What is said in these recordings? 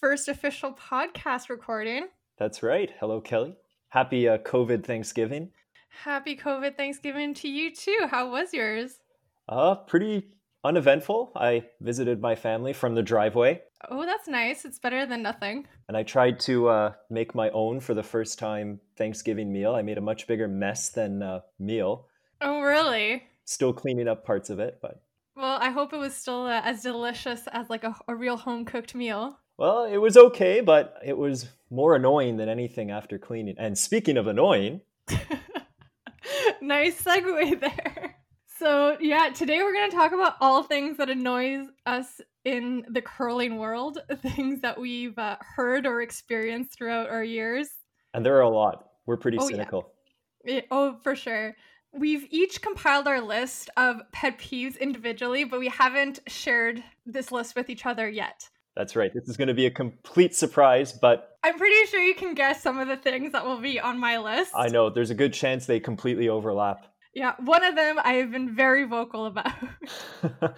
first official podcast recording. That's right. Hello, Kelly. Happy uh, COVID Thanksgiving. Happy COVID Thanksgiving to you too. How was yours? Uh, pretty uneventful. I visited my family from the driveway. Oh, that's nice. It's better than nothing. And I tried to uh, make my own for the first time Thanksgiving meal. I made a much bigger mess than uh, meal. Oh, really? Still cleaning up parts of it, but. Well, I hope it was still uh, as delicious as like a, a real home cooked meal. Well, it was okay, but it was more annoying than anything after cleaning. And speaking of annoying, nice segue there. So, yeah, today we're going to talk about all things that annoys us in the curling world, things that we've uh, heard or experienced throughout our years. And there are a lot. We're pretty oh, cynical. Yeah. oh, for sure. We've each compiled our list of pet peeves individually, but we haven't shared this list with each other yet. That's right. This is going to be a complete surprise, but I'm pretty sure you can guess some of the things that will be on my list. I know there's a good chance they completely overlap. Yeah, one of them I have been very vocal about.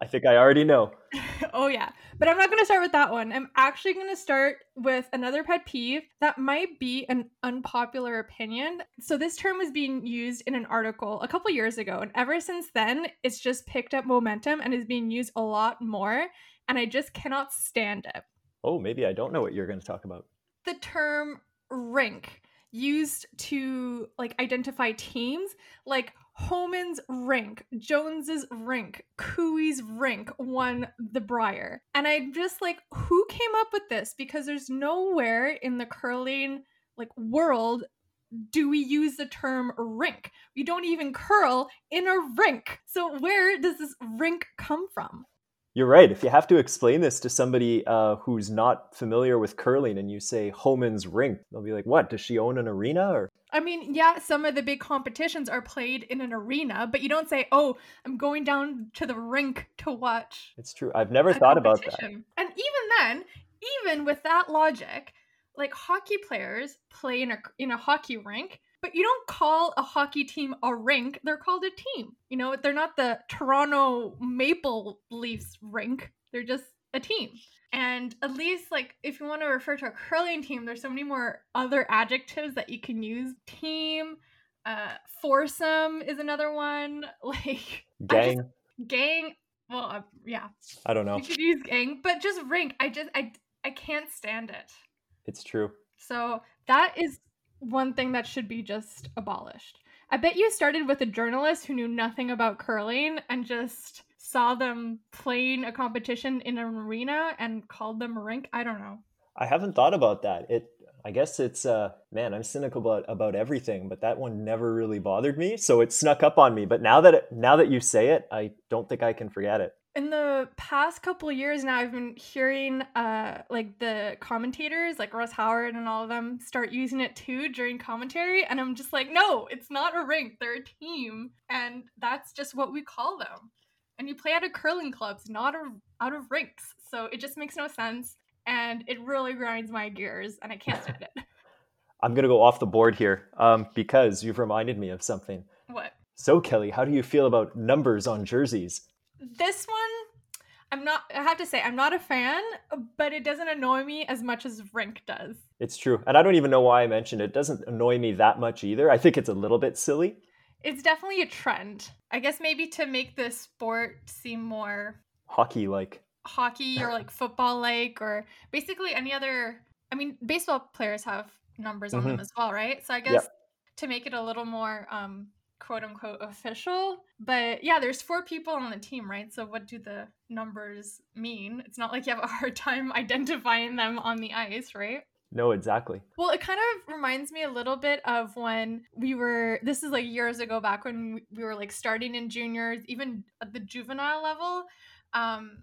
I think I already know. oh, yeah. But I'm not going to start with that one. I'm actually going to start with another pet peeve that might be an unpopular opinion. So, this term was being used in an article a couple years ago. And ever since then, it's just picked up momentum and is being used a lot more and I just cannot stand it. Oh, maybe I don't know what you're going to talk about. The term rink used to like identify teams like Homan's rink, Jones's rink, Cooey's rink won the Brier. And I just like who came up with this because there's nowhere in the curling like world do we use the term rink? We don't even curl in a rink. So where does this rink come from? You're right. If you have to explain this to somebody uh, who's not familiar with curling and you say Homan's rink, they'll be like, "What? Does she own an arena?" Or I mean, yeah, some of the big competitions are played in an arena, but you don't say, "Oh, I'm going down to the rink to watch." It's true. I've never thought about that. And even then, even with that logic, like hockey players play in a in a hockey rink, but you don't call a hockey team a rink. They're called a team. You know, they're not the Toronto Maple Leafs rink. They're just a team. And at least, like, if you want to refer to a curling team, there's so many more other adjectives that you can use. Team, uh, foursome is another one. Like, gang. Just, gang. Well, uh, yeah. I don't know. You could use gang, but just rink. I just, I, I can't stand it. It's true. So that is one thing that should be just abolished. I bet you started with a journalist who knew nothing about curling and just saw them playing a competition in an arena and called them a rink. I don't know. I haven't thought about that. It I guess it's uh man, I'm cynical about about everything, but that one never really bothered me, so it snuck up on me. But now that it, now that you say it, I don't think I can forget it in the past couple years now i've been hearing uh like the commentators like russ howard and all of them start using it too during commentary and i'm just like no it's not a rink they're a team and that's just what we call them and you play out of curling clubs not a, out of rinks so it just makes no sense and it really grinds my gears and i can't stand it i'm gonna go off the board here um, because you've reminded me of something what so kelly how do you feel about numbers on jerseys this one I'm not I have to say I'm not a fan, but it doesn't annoy me as much as Rink does. It's true. And I don't even know why I mentioned it. it doesn't annoy me that much either. I think it's a little bit silly. It's definitely a trend. I guess maybe to make the sport seem more hockey like. Hockey or like football like or basically any other I mean baseball players have numbers on mm-hmm. them as well, right? So I guess yep. to make it a little more um quote unquote official. But yeah, there's four people on the team, right? So what do the numbers mean? It's not like you have a hard time identifying them on the ice, right? No, exactly. Well, it kind of reminds me a little bit of when we were, this is like years ago back when we were like starting in juniors, even at the juvenile level. Um,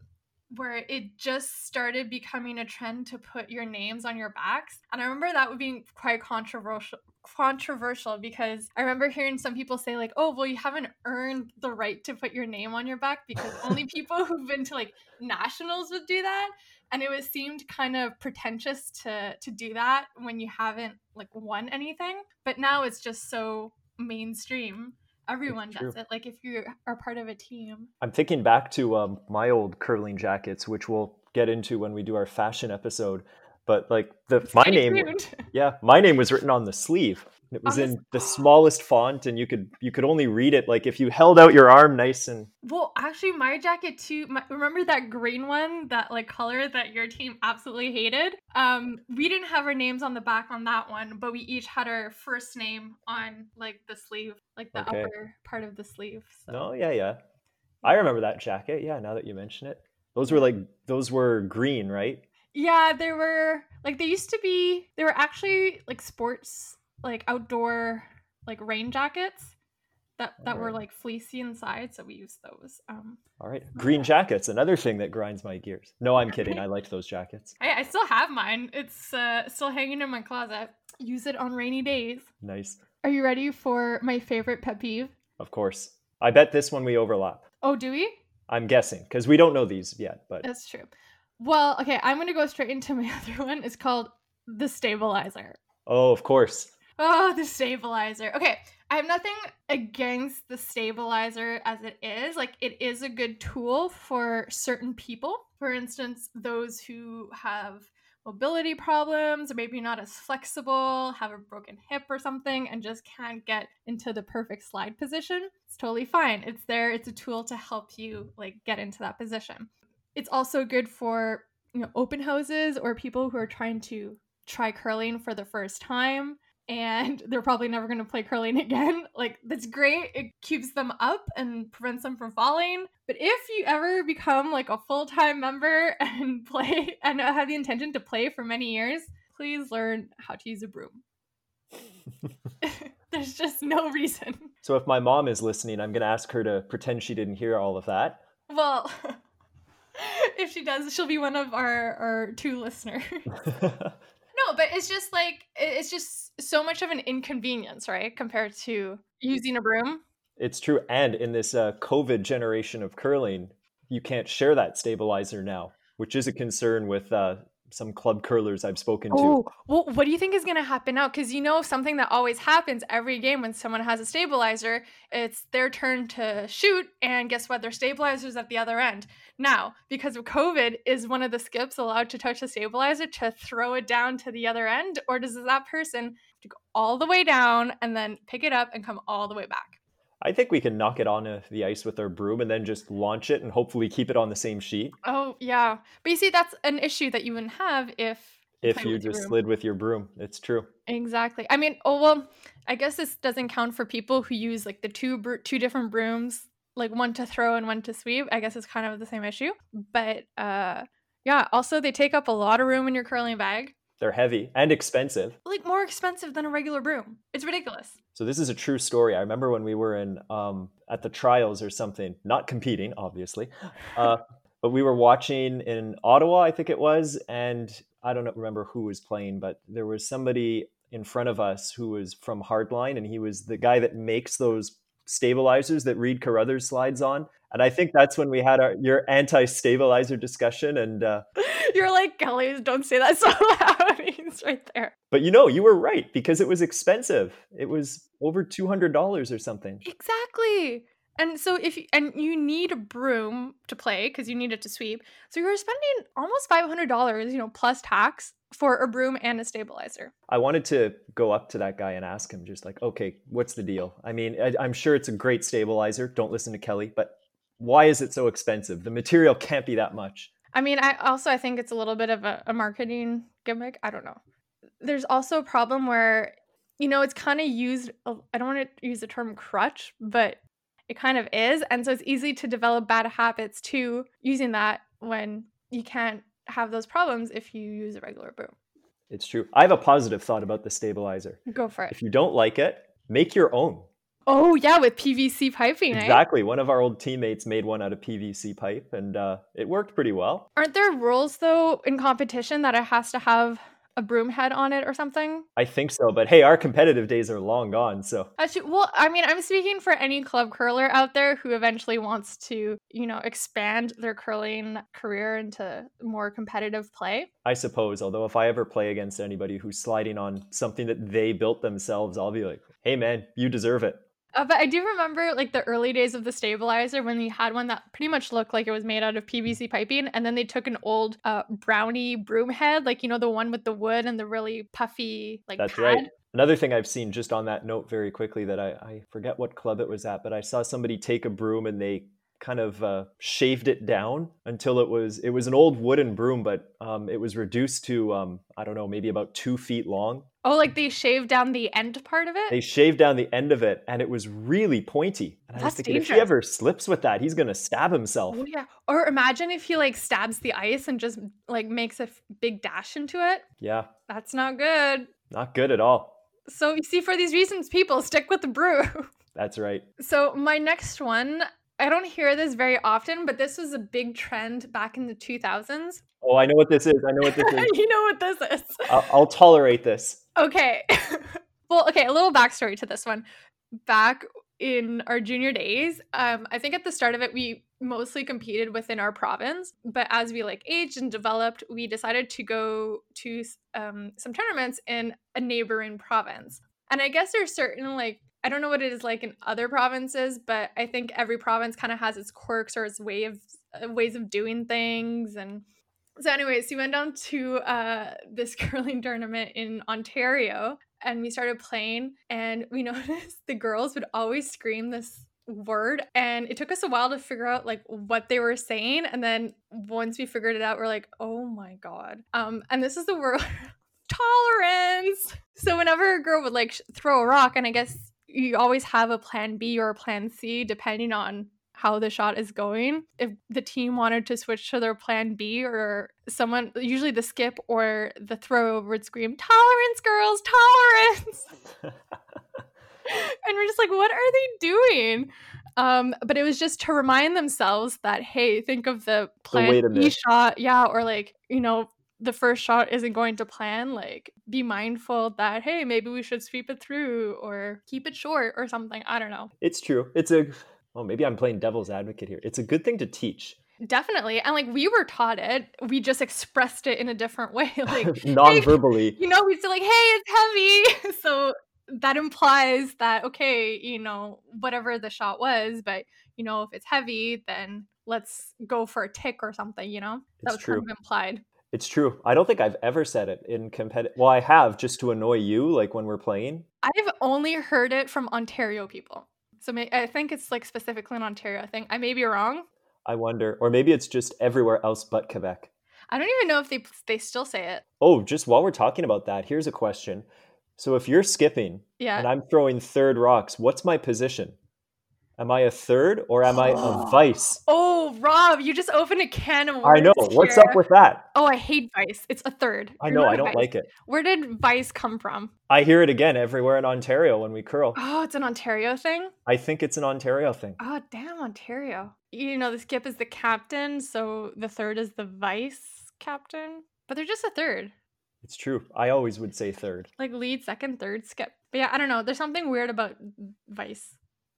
where it just started becoming a trend to put your names on your backs. And I remember that would be quite controversial controversial because I remember hearing some people say like, "Oh, well you haven't earned the right to put your name on your back because only people who've been to like nationals would do that." And it was seemed kind of pretentious to to do that when you haven't like won anything. But now it's just so mainstream everyone does it like if you are part of a team i'm thinking back to um, my old curling jackets which we'll get into when we do our fashion episode. But like the my name, yeah, my name was written on the sleeve. It was in the smallest font, and you could you could only read it like if you held out your arm nice and. Well, actually, my jacket too. My, remember that green one, that like color that your team absolutely hated. Um, we didn't have our names on the back on that one, but we each had our first name on like the sleeve, like the okay. upper part of the sleeve. So. No, yeah, yeah, I remember that jacket. Yeah, now that you mention it, those were like those were green, right? Yeah, there were like they used to be. They were actually like sports like outdoor like rain jackets that that right. were like fleecy inside so we used those um all right green jackets another thing that grinds my gears. No i'm kidding i liked those jackets. I, I still have mine it's uh still hanging in my closet use it on rainy days. Nice. Are you ready for my favorite pet peeve? Of course. I bet this one we overlap. Oh do we? I'm guessing because we don't know these yet but that's true well okay i'm gonna go straight into my other one it's called the stabilizer oh of course Oh, the stabilizer. Okay, I have nothing against the stabilizer as it is. Like, it is a good tool for certain people. For instance, those who have mobility problems or maybe not as flexible, have a broken hip or something, and just can't get into the perfect slide position. It's totally fine. It's there, it's a tool to help you like get into that position. It's also good for you know open houses or people who are trying to try curling for the first time and they're probably never going to play curling again. Like, that's great. It keeps them up and prevents them from falling. But if you ever become like a full time member and play and have the intention to play for many years, please learn how to use a broom. There's just no reason. So, if my mom is listening, I'm going to ask her to pretend she didn't hear all of that. Well, if she does, she'll be one of our, our two listeners. No, but it's just like it's just so much of an inconvenience, right? Compared to using a broom. It's true, and in this uh, COVID generation of curling, you can't share that stabilizer now, which is a concern with uh, some club curlers I've spoken to. Oh, well, what do you think is going to happen now? Because you know something that always happens every game when someone has a stabilizer, it's their turn to shoot, and guess what? Their stabilizer's at the other end. Now, because of COVID, is one of the skips allowed to touch the stabilizer to throw it down to the other end, or does that person have to go all the way down and then pick it up and come all the way back? I think we can knock it onto the ice with our broom and then just launch it and hopefully keep it on the same sheet. Oh yeah, but you see, that's an issue that you wouldn't have if if you just slid with your broom. It's true. Exactly. I mean, oh well, I guess this doesn't count for people who use like the two two different brooms, like one to throw and one to sweep. I guess it's kind of the same issue, but uh, yeah. Also, they take up a lot of room in your curling bag. They're heavy and expensive. Like more expensive than a regular broom. It's ridiculous. So this is a true story. I remember when we were in um, at the trials or something, not competing, obviously, uh, but we were watching in Ottawa, I think it was, and I don't remember who was playing, but there was somebody in front of us who was from Hardline, and he was the guy that makes those stabilizers that Reid Carruthers slides on. And I think that's when we had our your anti-stabilizer discussion. And uh, you're like, Kelly, don't say that so loud. He's right there. But you know, you were right because it was expensive. It was over two hundred dollars or something. Exactly. And so if you, and you need a broom to play because you need it to sweep, so you're spending almost five hundred dollars, you know, plus tax for a broom and a stabilizer. I wanted to go up to that guy and ask him, just like, okay, what's the deal? I mean, I, I'm sure it's a great stabilizer. Don't listen to Kelly, but why is it so expensive? The material can't be that much. I mean, I also I think it's a little bit of a, a marketing gimmick. I don't know. There's also a problem where you know it's kind of used. Oh, I don't want to use the term crutch, but it kind of is, and so it's easy to develop bad habits too using that when you can't have those problems if you use a regular broom. It's true. I have a positive thought about the stabilizer. Go for it. If you don't like it, make your own. Oh yeah, with PVC piping. Exactly. One of our old teammates made one out of PVC pipe, and uh, it worked pretty well. Aren't there rules though in competition that it has to have a broom head on it or something? I think so, but hey, our competitive days are long gone, so. Actually, well, I mean, I'm speaking for any club curler out there who eventually wants to, you know, expand their curling career into more competitive play. I suppose, although if I ever play against anybody who's sliding on something that they built themselves, I'll be like, "Hey man, you deserve it." Uh, but I do remember like the early days of the stabilizer when they had one that pretty much looked like it was made out of PVC piping, and then they took an old uh, brownie broom head, like you know the one with the wood and the really puffy like That's pad. right. Another thing I've seen just on that note very quickly that I, I forget what club it was at, but I saw somebody take a broom and they kind of uh, shaved it down until it was it was an old wooden broom, but um, it was reduced to um, I don't know maybe about two feet long. Oh, like they shaved down the end part of it. They shaved down the end of it, and it was really pointy. And I was That's thinking, if he ever slips with that, he's gonna stab himself. Oh yeah. Or imagine if he like stabs the ice and just like makes a f- big dash into it. Yeah, That's not good. not good at all. So you see, for these reasons, people stick with the brew. That's right. So my next one, I don't hear this very often, but this was a big trend back in the 2000s. Oh, I know what this is. I know what this is. you know what this is. I'll, I'll tolerate this. Okay. well, okay, a little backstory to this one. Back in our junior days, um, I think at the start of it, we mostly competed within our province. But as we like aged and developed, we decided to go to um, some tournaments in a neighboring province. And I guess there's certain like I don't know what it is like in other provinces, but I think every province kind of has its quirks or its way of uh, ways of doing things and so anyways we went down to uh, this curling tournament in ontario and we started playing and we noticed the girls would always scream this word and it took us a while to figure out like what they were saying and then once we figured it out we're like oh my god. Um and this is the word tolerance. So whenever a girl would like sh- throw a rock and i guess you always have a plan b or a plan c depending on how the shot is going. If the team wanted to switch to their plan B or someone, usually the skip or the throw would scream, Tolerance, girls, tolerance. and we're just like, what are they doing? Um, but it was just to remind themselves that, hey, think of the plan B shot. Yeah. Or like, you know, the first shot isn't going to plan. Like, be mindful that, hey, maybe we should sweep it through or keep it short or something. I don't know. It's true. It's a. Oh, maybe I'm playing devil's advocate here. It's a good thing to teach. Definitely. And like we were taught it, we just expressed it in a different way. Like, Non-verbally. you know, we'd say like, hey, it's heavy. So that implies that, okay, you know, whatever the shot was, but you know, if it's heavy, then let's go for a tick or something, you know? That It's was true. kind of implied. It's true. I don't think I've ever said it in competitive. Well, I have just to annoy you, like when we're playing. I've only heard it from Ontario people. So may- I think it's like specifically an Ontario thing. I may be wrong. I wonder, or maybe it's just everywhere else but Quebec. I don't even know if they they still say it. Oh, just while we're talking about that, here's a question. So if you're skipping Yeah. and I'm throwing third rocks, what's my position? Am I a third or am I a ah. vice? Oh, Rob, you just opened a can of worms. I know. What's here. up with that? Oh, I hate Vice. It's a third. I You're know. I don't Vice. like it. Where did Vice come from? I hear it again everywhere in Ontario when we curl. Oh, it's an Ontario thing. I think it's an Ontario thing. Oh, damn, Ontario. You know, the skip is the captain, so the third is the vice captain. But they're just a third. It's true. I always would say third. Like lead, second, third, skip. But yeah, I don't know. There's something weird about vice.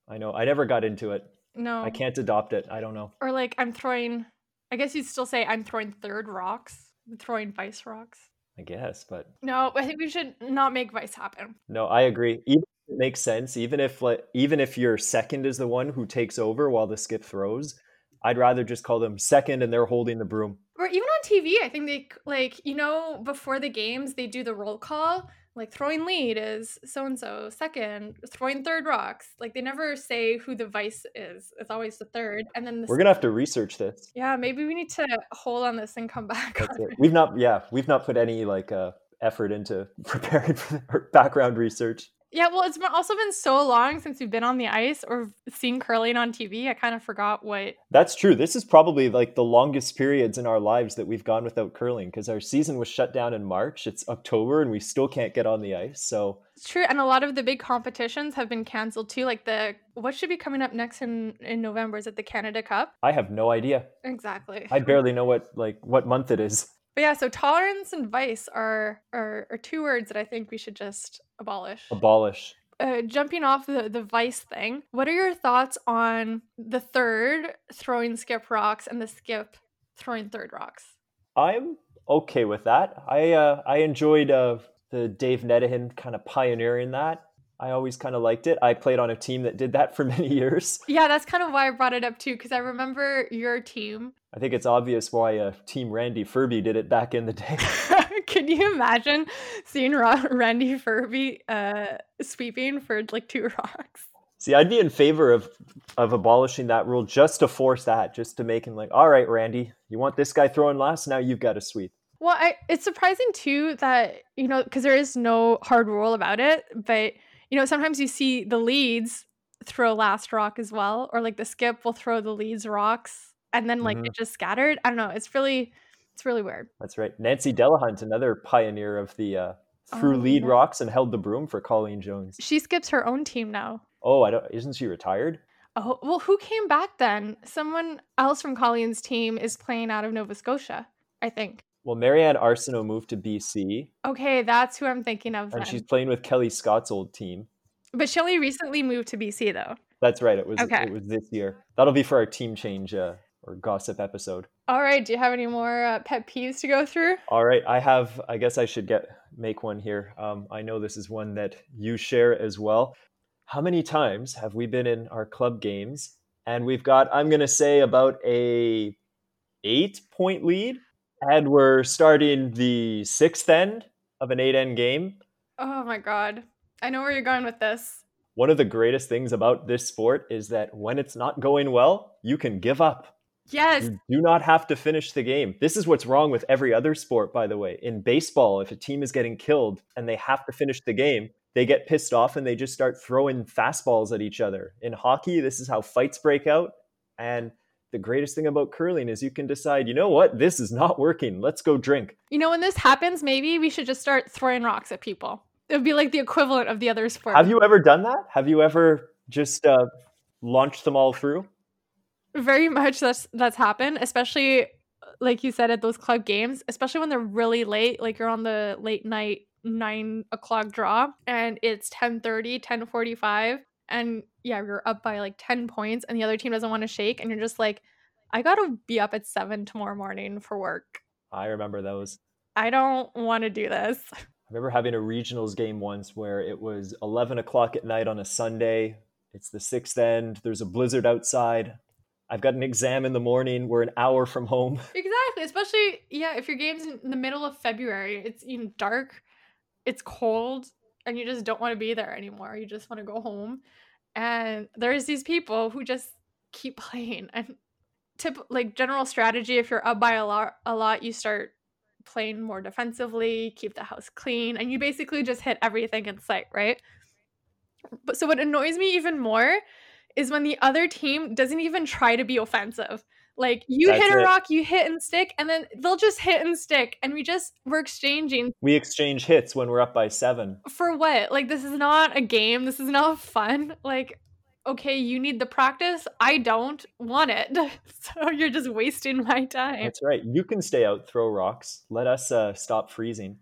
I know. I never got into it. No. I can't adopt it. I don't know. Or like I'm throwing I guess you'd still say I'm throwing third rocks. I'm throwing vice rocks. I guess, but No, I think we should not make vice happen. no, I agree. Even if it makes sense. Even if like even if your second is the one who takes over while the skip throws, I'd rather just call them second and they're holding the broom. or even on TV, I think they like you know before the games they do the roll call. Like throwing lead is so and so, second throwing third rocks. Like they never say who the vice is. It's always the third, and then the We're gonna have to research this. yeah. Maybe we need to hold on this and come back. That's it. We've not, yeah, we've not put any like uh, effort into preparing for background research. Yeah, well, it's also been so long since we've been on the ice or seen curling on TV. I kind of forgot what. That's true. This is probably like the longest periods in our lives that we've gone without curling because our season was shut down in March. It's October and we still can't get on the ice. So It's true, and a lot of the big competitions have been canceled too. Like the what should be coming up next in in November? Is it the Canada Cup? I have no idea. Exactly. I barely know what like what month it is. But yeah, so tolerance and vice are, are are two words that I think we should just abolish. Abolish. Uh, jumping off the the vice thing, what are your thoughts on the third throwing skip rocks and the skip throwing third rocks? I'm okay with that. I uh, I enjoyed uh, the Dave Nedohin kind of pioneering that. I always kind of liked it. I played on a team that did that for many years. Yeah, that's kind of why I brought it up too, because I remember your team. I think it's obvious why uh, Team Randy Ferbey did it back in the day. Can you imagine seeing Randy Ferbey uh, sweeping for like two rocks? See, I'd be in favor of of abolishing that rule just to force that, just to make him like, all right, Randy, you want this guy throwing last? Now you've got to sweep. Well, I, it's surprising too that you know because there is no hard rule about it, but you know sometimes you see the leads throw last rock as well, or like the skip will throw the leads rocks and then like mm-hmm. it just scattered. I don't know. It's really it's really weird. That's right. Nancy Delahunt, another pioneer of the uh, through oh, lead yeah. rocks and held the broom for Colleen Jones. She skips her own team now. Oh, I don't. Isn't she retired? Oh well, who came back then? Someone else from Colleen's team is playing out of Nova Scotia, I think. Well, Mary-Anne Arsenault moved to BC. Okay, that's who I'm thinking of. And then. she's playing with Kelly Scott's old team. But she only recently moved to BC, though. That's right. It was. Okay. It was this year. That'll be for our team change uh, or gossip episode. All right. Do you have any more uh, pet peeves to go through? All right. I have. I guess I should get make one here. Um, I know this is one that you share as well how many times have we been in our club games and we've got i'm going to say about a eight point lead and we're starting the sixth end of an eight end game oh my god i know where you're going with this one of the greatest things about this sport is that when it's not going well you can give up Yes. You do not have to finish the game. This is what's wrong with every other sport, by the way. In baseball, if a team is getting killed and they have to finish the game, they get pissed off and they just start throwing fastballs at each other. In hockey, this is how fights break out. And the greatest thing about curling is you can decide, you know what, this is not working. Let's go drink. You know, when this happens, maybe we should just start throwing rocks at people. It would be like the equivalent of the other sport. Have you ever done that? Have you ever just uh, launched them all through? Very much that's that's happened, especially like you said at those club games, especially when they're really late, like you're on the late night nine o'clock draw and it's 10 30 10 45 and yeah you're up by like 10 points and the other team doesn't want to shake and you're just like i gotta be up at 7 tomorrow morning for work i remember those i don't want to do this i remember having a regionals game once where it was 11 o'clock at night on a sunday it's the sixth end there's a blizzard outside I've got an exam in the morning. We're an hour from home. Exactly. Especially, yeah, if your game's in the middle of February, it's you know, dark it's cold and you just don't want to be there anymore. You just want to go home. And there's these people who just keep playing. And tip like general strategy, if you're up by a lot a lot, you start playing more defensively, keep the house clean, and you basically just hit everything in sight, right? But so what annoys me even more is when the other team doesn't even try to be offensive. Like you That's hit a it. rock, you hit and stick, and then they'll just hit and stick, and we just we're exchanging. We exchange hits when we're up by seven. For what? Like this is not a game. This is not fun. Like, okay, you need the practice. I don't want it, so you're just wasting my time. That's right. You can stay out, throw rocks. Let us uh, stop freezing.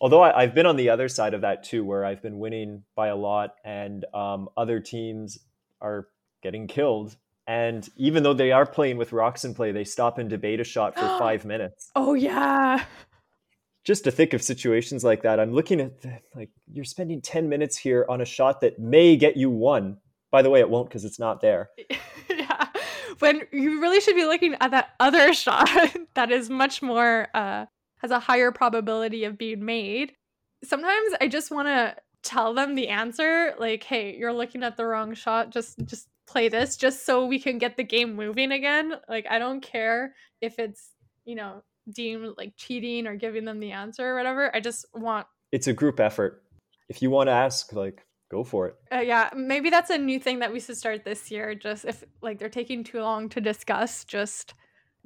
Although I, have been on the other side of that too, where I've been winning by a lot, and um, other teams are getting killed and even though they are playing with rocks in play, they stop and debate a shot for five minutes. Oh yeah. Just to think of situations like that, I'm looking at the, like you're spending 10 minutes here on a shot that may get you one. By the way, it won't because it's not there. yeah. When you really should be looking at that other shot that is much more uh has a higher probability of being made. Sometimes I just want to tell them the answer like, "Hey, you're looking at the wrong shot. Just just play this just so we can get the game moving again. Like I don't care if it's, you know, deemed like cheating or giving them the answer or whatever. I just want It's a group effort. If you want to ask like go for it. Uh, yeah, maybe that's a new thing that we should start this year just if like they're taking too long to discuss, just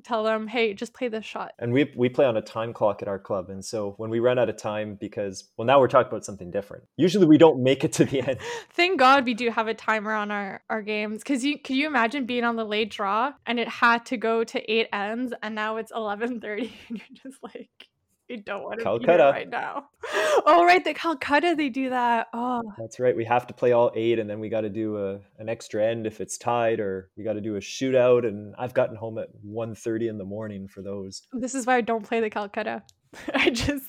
tell them, hey, just play this shot. And we we play on a time clock at our club, and so when we run out of time, because well, now we're talking about something different. Usually, we don't make it to the end. Thank God we do have a timer on our our games, because you could you imagine being on the late draw and it had to go to eight ends, and now it's eleven thirty, and you're just like. I don't want to Calcutta. right now. Oh, right, the Calcutta they do that. Oh, that's right. We have to play all eight, and then we got to do a an extra end if it's tied, or we got to do a shootout. And I've gotten home at 1.30 in the morning for those. This is why I don't play the Calcutta. I just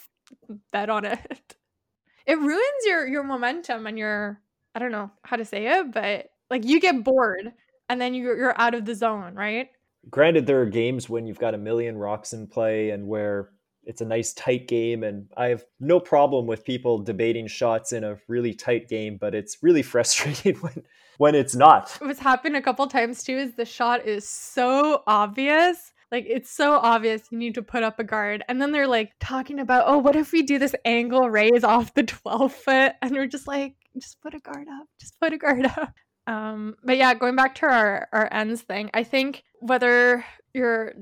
bet on it. it ruins your your momentum and your I don't know how to say it, but like you get bored and then you're you're out of the zone, right? Granted, there are games when you've got a million rocks in play and where it's a nice tight game and i have no problem with people debating shots in a really tight game but it's really frustrating when when it's not. What's happened a couple times too is the shot is so obvious. Like it's so obvious you need to put up a guard and then they're like talking about oh what if we do this angle raise off the 12 foot? And we're just like just put a guard up. Just put a guard up. Um but yeah going back to our our ends thing i think whether you're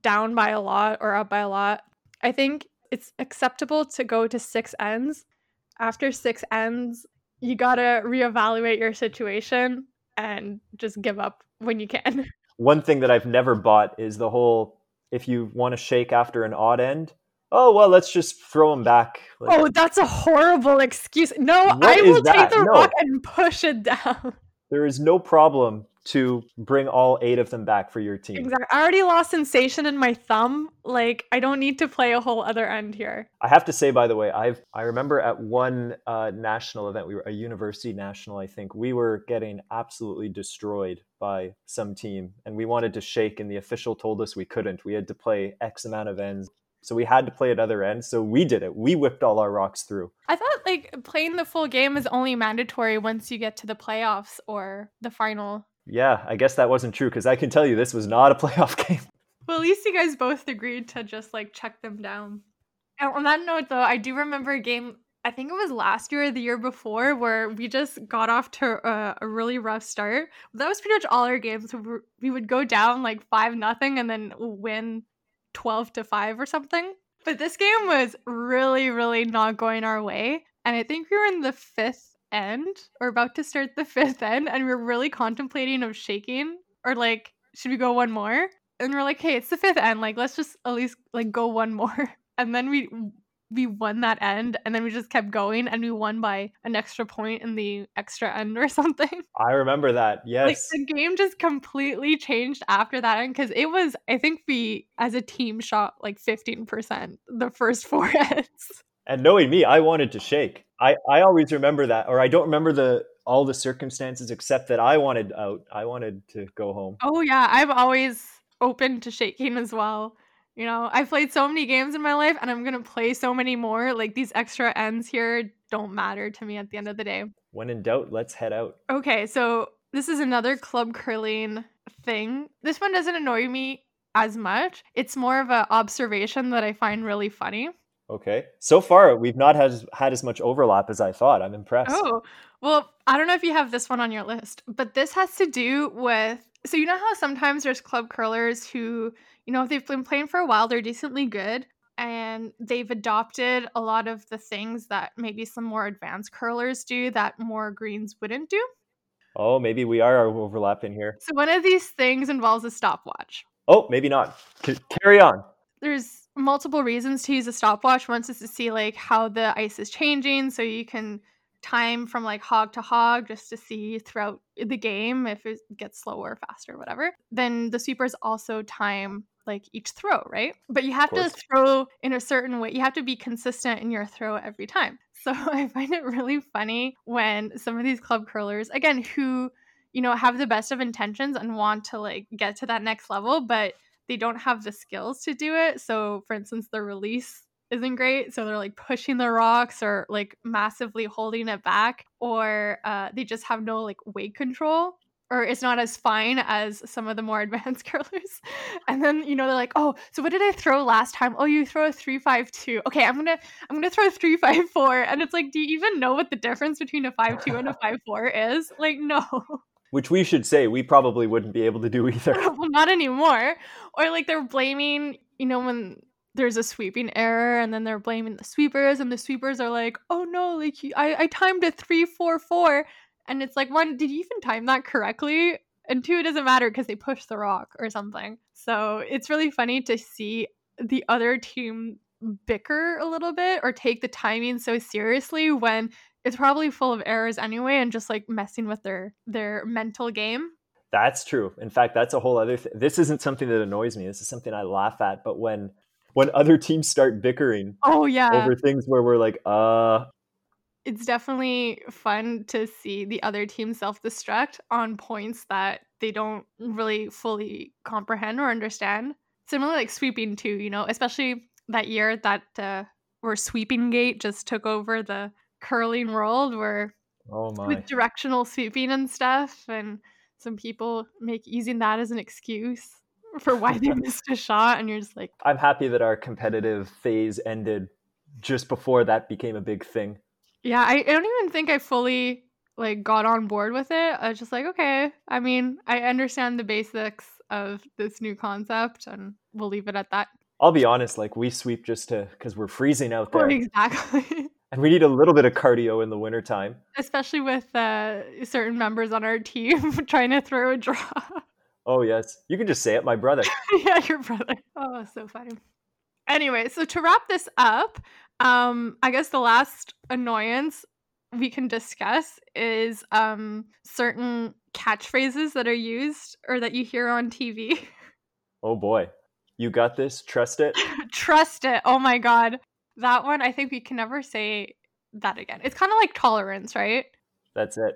down by a lot or up by a lot I think it's acceptable to go to six ends. After six ends, you gotta reevaluate your situation and just give up when you can. One thing that I've never bought is the whole if you want to shake after an odd end, oh well, let's just throw them back. Like, oh, that's a horrible excuse. No, I will take the no. rock and push it down. There is no problem to bring all eight of them back for your team. Exactly. I already lost sensation in my thumb. Like I don't need to play a whole other end here. I have to say, by the way, I've I remember at one uh, national event, we were a university national, I think, we were getting absolutely destroyed by some team, and we wanted to shake, and the official told us we couldn't. We had to play X amount of ends. So we had to play at other ends. So we did it. We whipped all our rocks through. I thought like playing the full game is only mandatory once you get to the playoffs or the final yeah, I guess that wasn't true because I can tell you this was not a playoff game. Well, at least you guys both agreed to just like check them down. And on that note, though, I do remember a game. I think it was last year or the year before where we just got off to a, a really rough start. That was pretty much all our games. We would go down like five nothing and then win twelve to five or something. But this game was really, really not going our way. And I think we were in the fifth end or about to start the fifth end and we're really contemplating of shaking or like should we go one more? And we're like hey it's the fifth end like let's just at least like go one more. And then we we won that end and then we just kept going and we won by an extra point in the extra end or something. I remember that yes. like the game just completely changed after that end because it was i think we as a team shot like 15% the first four ends and knowing me, I wanted to shake. I, I always remember that, or I don't remember the all the circumstances except that I wanted out. I wanted to go home. Oh yeah, I'm always open to shaking as well. You know, I've played so many games in my life and I'm gonna play so many more. Like these extra ends here don't matter to me at the end of the day. When in doubt, let's head out. Okay, so this is another club curling thing. This one doesn't annoy me as much. It's more of an observation that I find really funny. Okay. So far, we've not had had as much overlap as I thought. I'm impressed. Oh, well, I don't know if you have this one on your list, but this has to do with. So you know how sometimes there's club curlers who, you know, if they've been playing for a while, they're decently good, and they've adopted a lot of the things that maybe some more advanced curlers do that more greens wouldn't do. Oh, maybe we are overlapping here. So one of these things involves a stopwatch. Oh, maybe not. C- carry on. There's multiple reasons to use a stopwatch. Once is to see like how the ice is changing, so you can time from like hog to hog just to see throughout the game if it gets slower, faster, whatever. Then the sweepers also time like each throw, right? But you have to throw in a certain way. You have to be consistent in your throw every time. So I find it really funny when some of these club curlers, again, who you know have the best of intentions and want to like get to that next level, but they don't have the skills to do it. So, for instance, the release isn't great. So they're like pushing the rocks or like massively holding it back, or uh, they just have no like weight control. Or it's not as fine as some of the more advanced curlers. And then, you know, they're like, oh, so what did I throw last time? Oh, you throw a three five two. Okay, I'm gonna I'm gonna throw a three five four. And it's like, do you even know what the difference between a five two and a five four is? Like, no which we should say we probably wouldn't be able to do either. well, not anymore. Or like they're blaming, you know, when there's a sweeping error and then they're blaming the sweepers and the sweepers are like, oh no, like I, I timed a three, four, four. And it's like, one, did you even time that correctly? And two, it doesn't matter because they pushed the rock or something. So it's really funny to see the other team bicker a little bit or take the timing so seriously when it's probably full of errors anyway and just like messing with their their mental game. That's true. In fact that's a whole other thing this isn't something that annoys me. This is something i laugh at but when when other teams start bickering oh yeah. over things where we're like uh. It's definitely fun to see the other team self destruct on points that they don't really fully comprehend or understand. Similarly, like sweeping too, you know, especially that year that uh, where sweeping gate just took over the curling world, where Oh my. with directional sweeping and stuff, and some people make using that as an excuse for why they missed a shot, and you're just like, I'm happy that our competitive phase ended just before that became a big thing. yeah, I, I don't even think I fully like got on board with it. I was just like, okay, I mean, I understand the basics of this new concept, and we'll leave it at that. I'll be honest, like we sweep just to because we're freezing out there Exactly. and we need a little bit of cardio in the wintertime. Especially with uh, certain members on our team trying to throw a draw. Oh yes. You can just say it, my brother. yeah, your brother. Oh, so funny. Anyway, so to wrap this up, um, I guess the last annoyance we can discuss is um certain catchphrases that are used or that you hear on TV. Oh boy. You got this. Trust it. Trust it. Oh my god. That one I think we can never say that again. It's kind of like tolerance, right? That's it.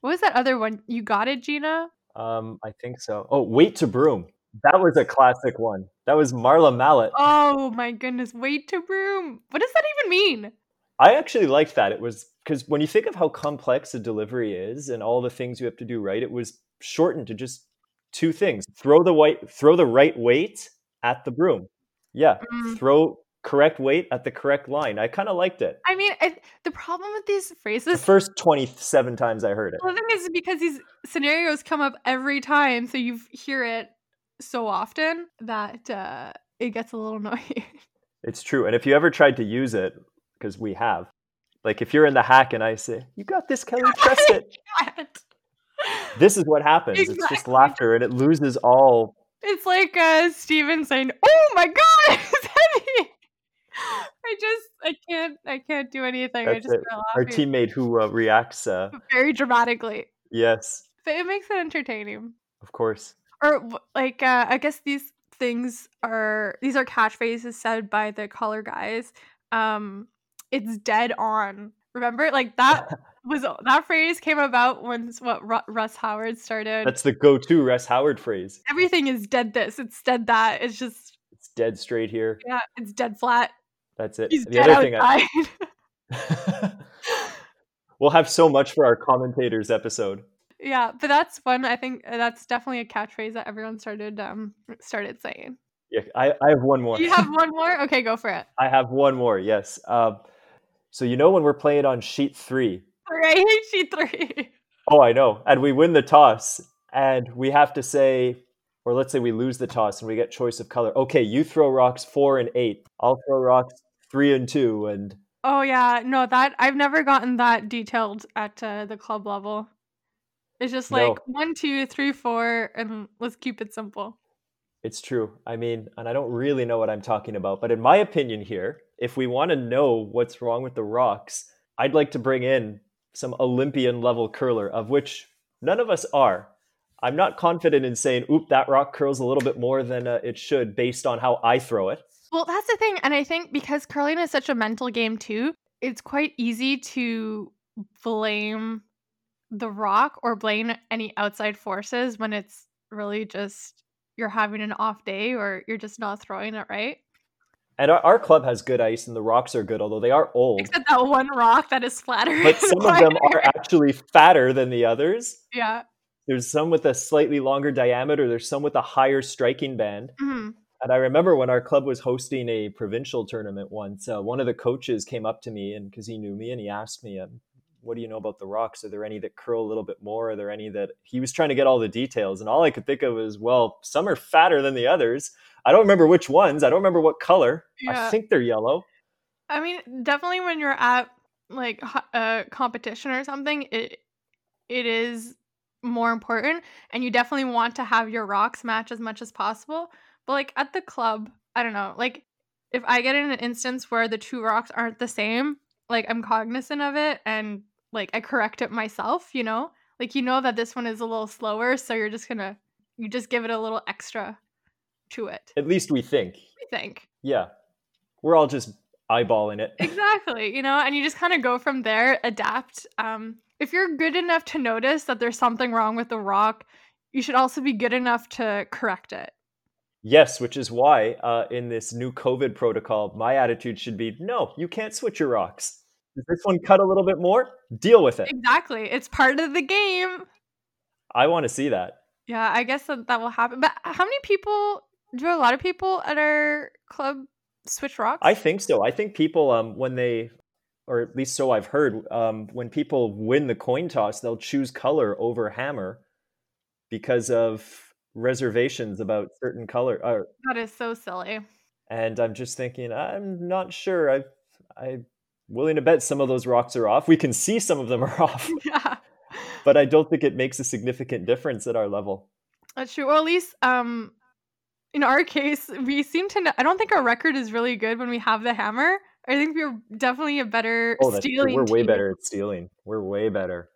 What was that other one? You got it, Gina? Um, I think so. Oh, weight to broom. That was a classic one. That was Marla Mallett. Oh my goodness. Weight to broom. What does that even mean? I actually liked that. It was because when you think of how complex a delivery is and all the things you have to do right, it was shortened to just two things: throw the white, throw the right weight at the broom. Yeah, Mm. throw correct weight at the correct line. I kind of liked it. I mean, I, the problem with these The phrases first twenty-seven times I heard it. The thing is because these scenarios come up every time, so you hear it so often that uh, it gets a little annoying. It's true. And if you ever tried to use it, because we have, like if you're in the hack and I say, "You got this, Kelly. Trust it." This is what happens. It's just Exactly. laughter, and it loses all it's like uh, Steven saying, "Oh my god, it's heavy." I just, I can't, I can't do anything. I just it. our teammate who uh, reacts. Uh, very dramatically, yes, but it makes it entertaining. of course. or like uh, I guess these things are these are catchphrases said by the color guys. Um, it's dead on. Remember, like that was that phrase came about when what Ru- Russ Howard started. That's the go-to Russ Howard phrase. Everything is dead. This it's dead. That it's just It's dead straight here. yeah, it's dead flat. That's it. He's the other thing I, we'll have so much for our commentators episode. yeah, but that's one. I think uh, that's definitely a catchphrase that everyone started um started saying. Yeah, I, I have one more. You have one more? Okay, go for it. I have one more. Yes. Um, so you know when we're playing on sheet three. Right, sheet three. Oh, I know. And we win the toss, and we have to say, or let's say we lose the toss and we get choice of color. Okay, you throw rocks four and eight. I'll throw rocks three and two, and Oh yeah, no, that I've never gotten that detailed at uh, the club level. It's just like No. one, two, three, four, and let's keep it simple. It's true. I mean, and I don't really know what I'm talking about, but in my opinion here, if we want to know what's wrong with the rocks, I'd like to bring in some Olympian level curler, of which none of us are. I'm not confident in saying, oop, that rock curls a little bit more than uh, it should based on how I throw it. Well, that's the thing, and I think because curling is such a mental game too, it's quite easy to blame the rock or blame any outside forces when it's really just you're having an off day or you're just not throwing it right. And our, our club has good ice and the rocks are good, although they are old. Except that one rock that is flatter. But some of them are actually fatter than the others. yeah. There's some with a slightly longer diameter, there's some with a higher striking band. Mhm. And I remember when our club was hosting a provincial tournament once, uh, one of the coaches came up to me and because he knew me and he asked me, um, What do you know about the rocks? Are there any that curl a little bit more? Are there any that he was trying to get all the details? And all I could think of was, Well, some are fatter than the others. I don't remember which ones. I don't remember what color. Yeah. I think they're yellow. I mean, definitely when you're at like a competition or something, it it is more important, and you definitely want to have your rocks match as much as possible. But like at the club, I don't know, like if I get in an instance where the two rocks aren't the same, like I'm cognizant of it and like I correct it myself, you know? Like you know that this one is a little slower, so you're just gonna you just give it a little extra to it. At least we think. I think. Yeah. We're all just eyeballing it. Exactly. You know, and you just kind of go from there, adapt. Um, if you're good enough to notice that there's something wrong with the rock, you should also be good enough to correct it. Yes, which is why uh, in this new COVID protocol, my attitude should be no, you can't switch your rocks. Does this one cut a little bit more? Deal with it. Exactly. It's part of the game. I want to see that. Yeah, I guess that, that will happen. But how many people do a lot of people at our club switch rocks? I think so. I think people um when they or at least so I've heard, um, when people win the coin toss, they'll choose color over hammer because of reservations about certain color. Uh, that is so silly. And I'm just thinking, I'm not sure. I, I'm willing to bet some of those rocks are off. We can see some of them are off. Yeah. But I don't think it makes a significant difference at our level. That's true. Or at least, um, in our case, we seem to. Know, I don't think our record is really good when we have the hammer. I think we're definitely a better oh, that's stealing. True. We're way better at stealing. We're way better.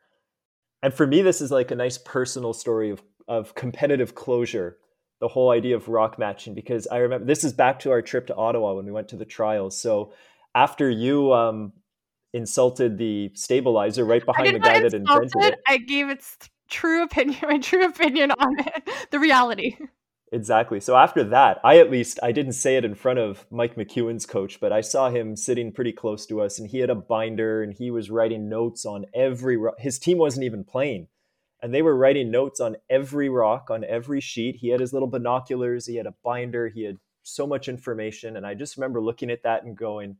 And for me, this is like a nice personal story of of competitive closure. The whole idea of rock matching, because I remember this is back to our trip to Ottawa when we went to the trials. So after you um, insulted the stabilizer right behind the guy that invented it, I gave its true opinion, my true opinion on it, the reality. Exactly. So after that, I at least I didn't say it in front of Mike McEwen's coach, but I saw him sitting pretty close to us, and he had a binder and he was writing notes on every. His team wasn't even playing, and they were writing notes on every rock on every sheet. He had his little binoculars, he had a binder, he had so much information, and I just remember looking at that and going,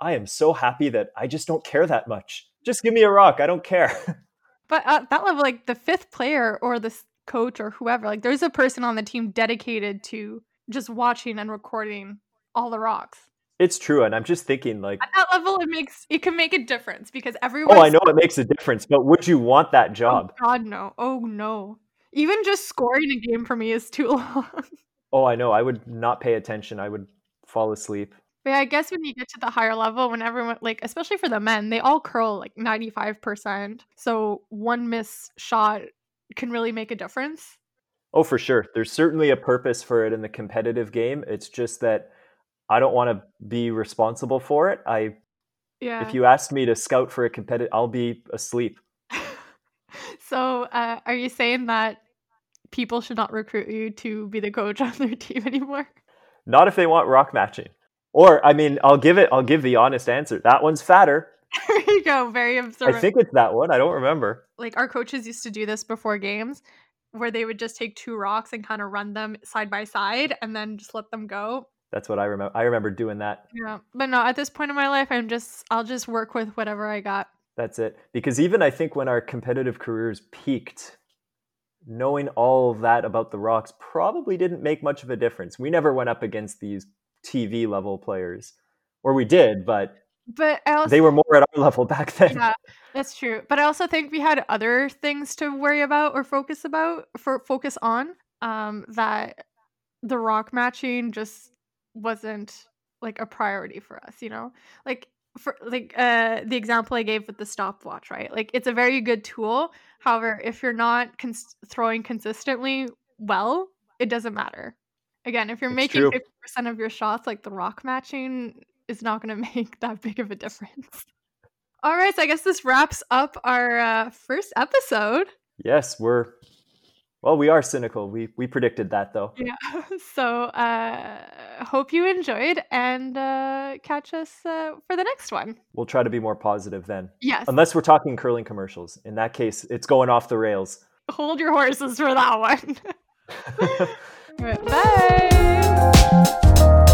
"I am so happy that I just don't care that much. Just give me a rock. I don't care." But at that level, like the fifth player or the coach or whoever. Like there's a person on the team dedicated to just watching and recording all the rocks. It's true, and I'm just thinking like at that level, it makes it can make a difference because everyone. Oh, I know it makes a difference, but would you want that oh job? Oh, God, no! Oh no! Even just scoring a game for me is too long. Oh, I know. I would not pay attention. I would fall asleep. But yeah, I guess when you get to the higher level, when everyone like, especially for the men, they all curl like ninety five percent. So one miss shot can really make a difference. Oh, for sure. There's certainly a purpose for it in the competitive game. It's just that I don't want to be responsible for it. I yeah. If you asked me to scout for a competitive, I'll be asleep. so, uh, are you saying that people should not recruit you to be the coach on their team anymore? Not if they want rock matching. Or, I mean, I'll give it. I'll give the honest answer. That one's fatter. there you go. Very observant. I think it's that one. I don't remember. Like our coaches used to do this before games, where they would just take two rocks and kind of run them side by side, and then just let them go. That's what I remember. I remember doing that. Yeah, but no. At this point in my life, I'm just I'll just work with whatever I got. That's it. Because even I think when our competitive careers peaked, knowing all that about the rocks probably didn't make much of a difference. We never went up against these TV level players, or we did, but but also, they were more at our level back then. Yeah, that's true. But I also think we had other things to worry about or focus about for focus on. Um, that the rock matching just wasn't like a priority for us. You know, like for like uh the example I gave with the stopwatch, right? Like it's a very good tool. However, if you're not cons- throwing consistently well, it doesn't matter. Again, if you're It's making true. 50% of your shots like the rock matching is not going to make that big of a difference. All right, so I guess this wraps up our uh, first episode. Yes, we're well, we are cynical. We we predicted that though. Yeah. So, uh hope you enjoyed and uh catch us uh, for the next one. We'll try to be more positive then. Yes. Unless we're talking curling commercials. In that case, it's going off the rails. Hold your horses for that one. All right, Bye.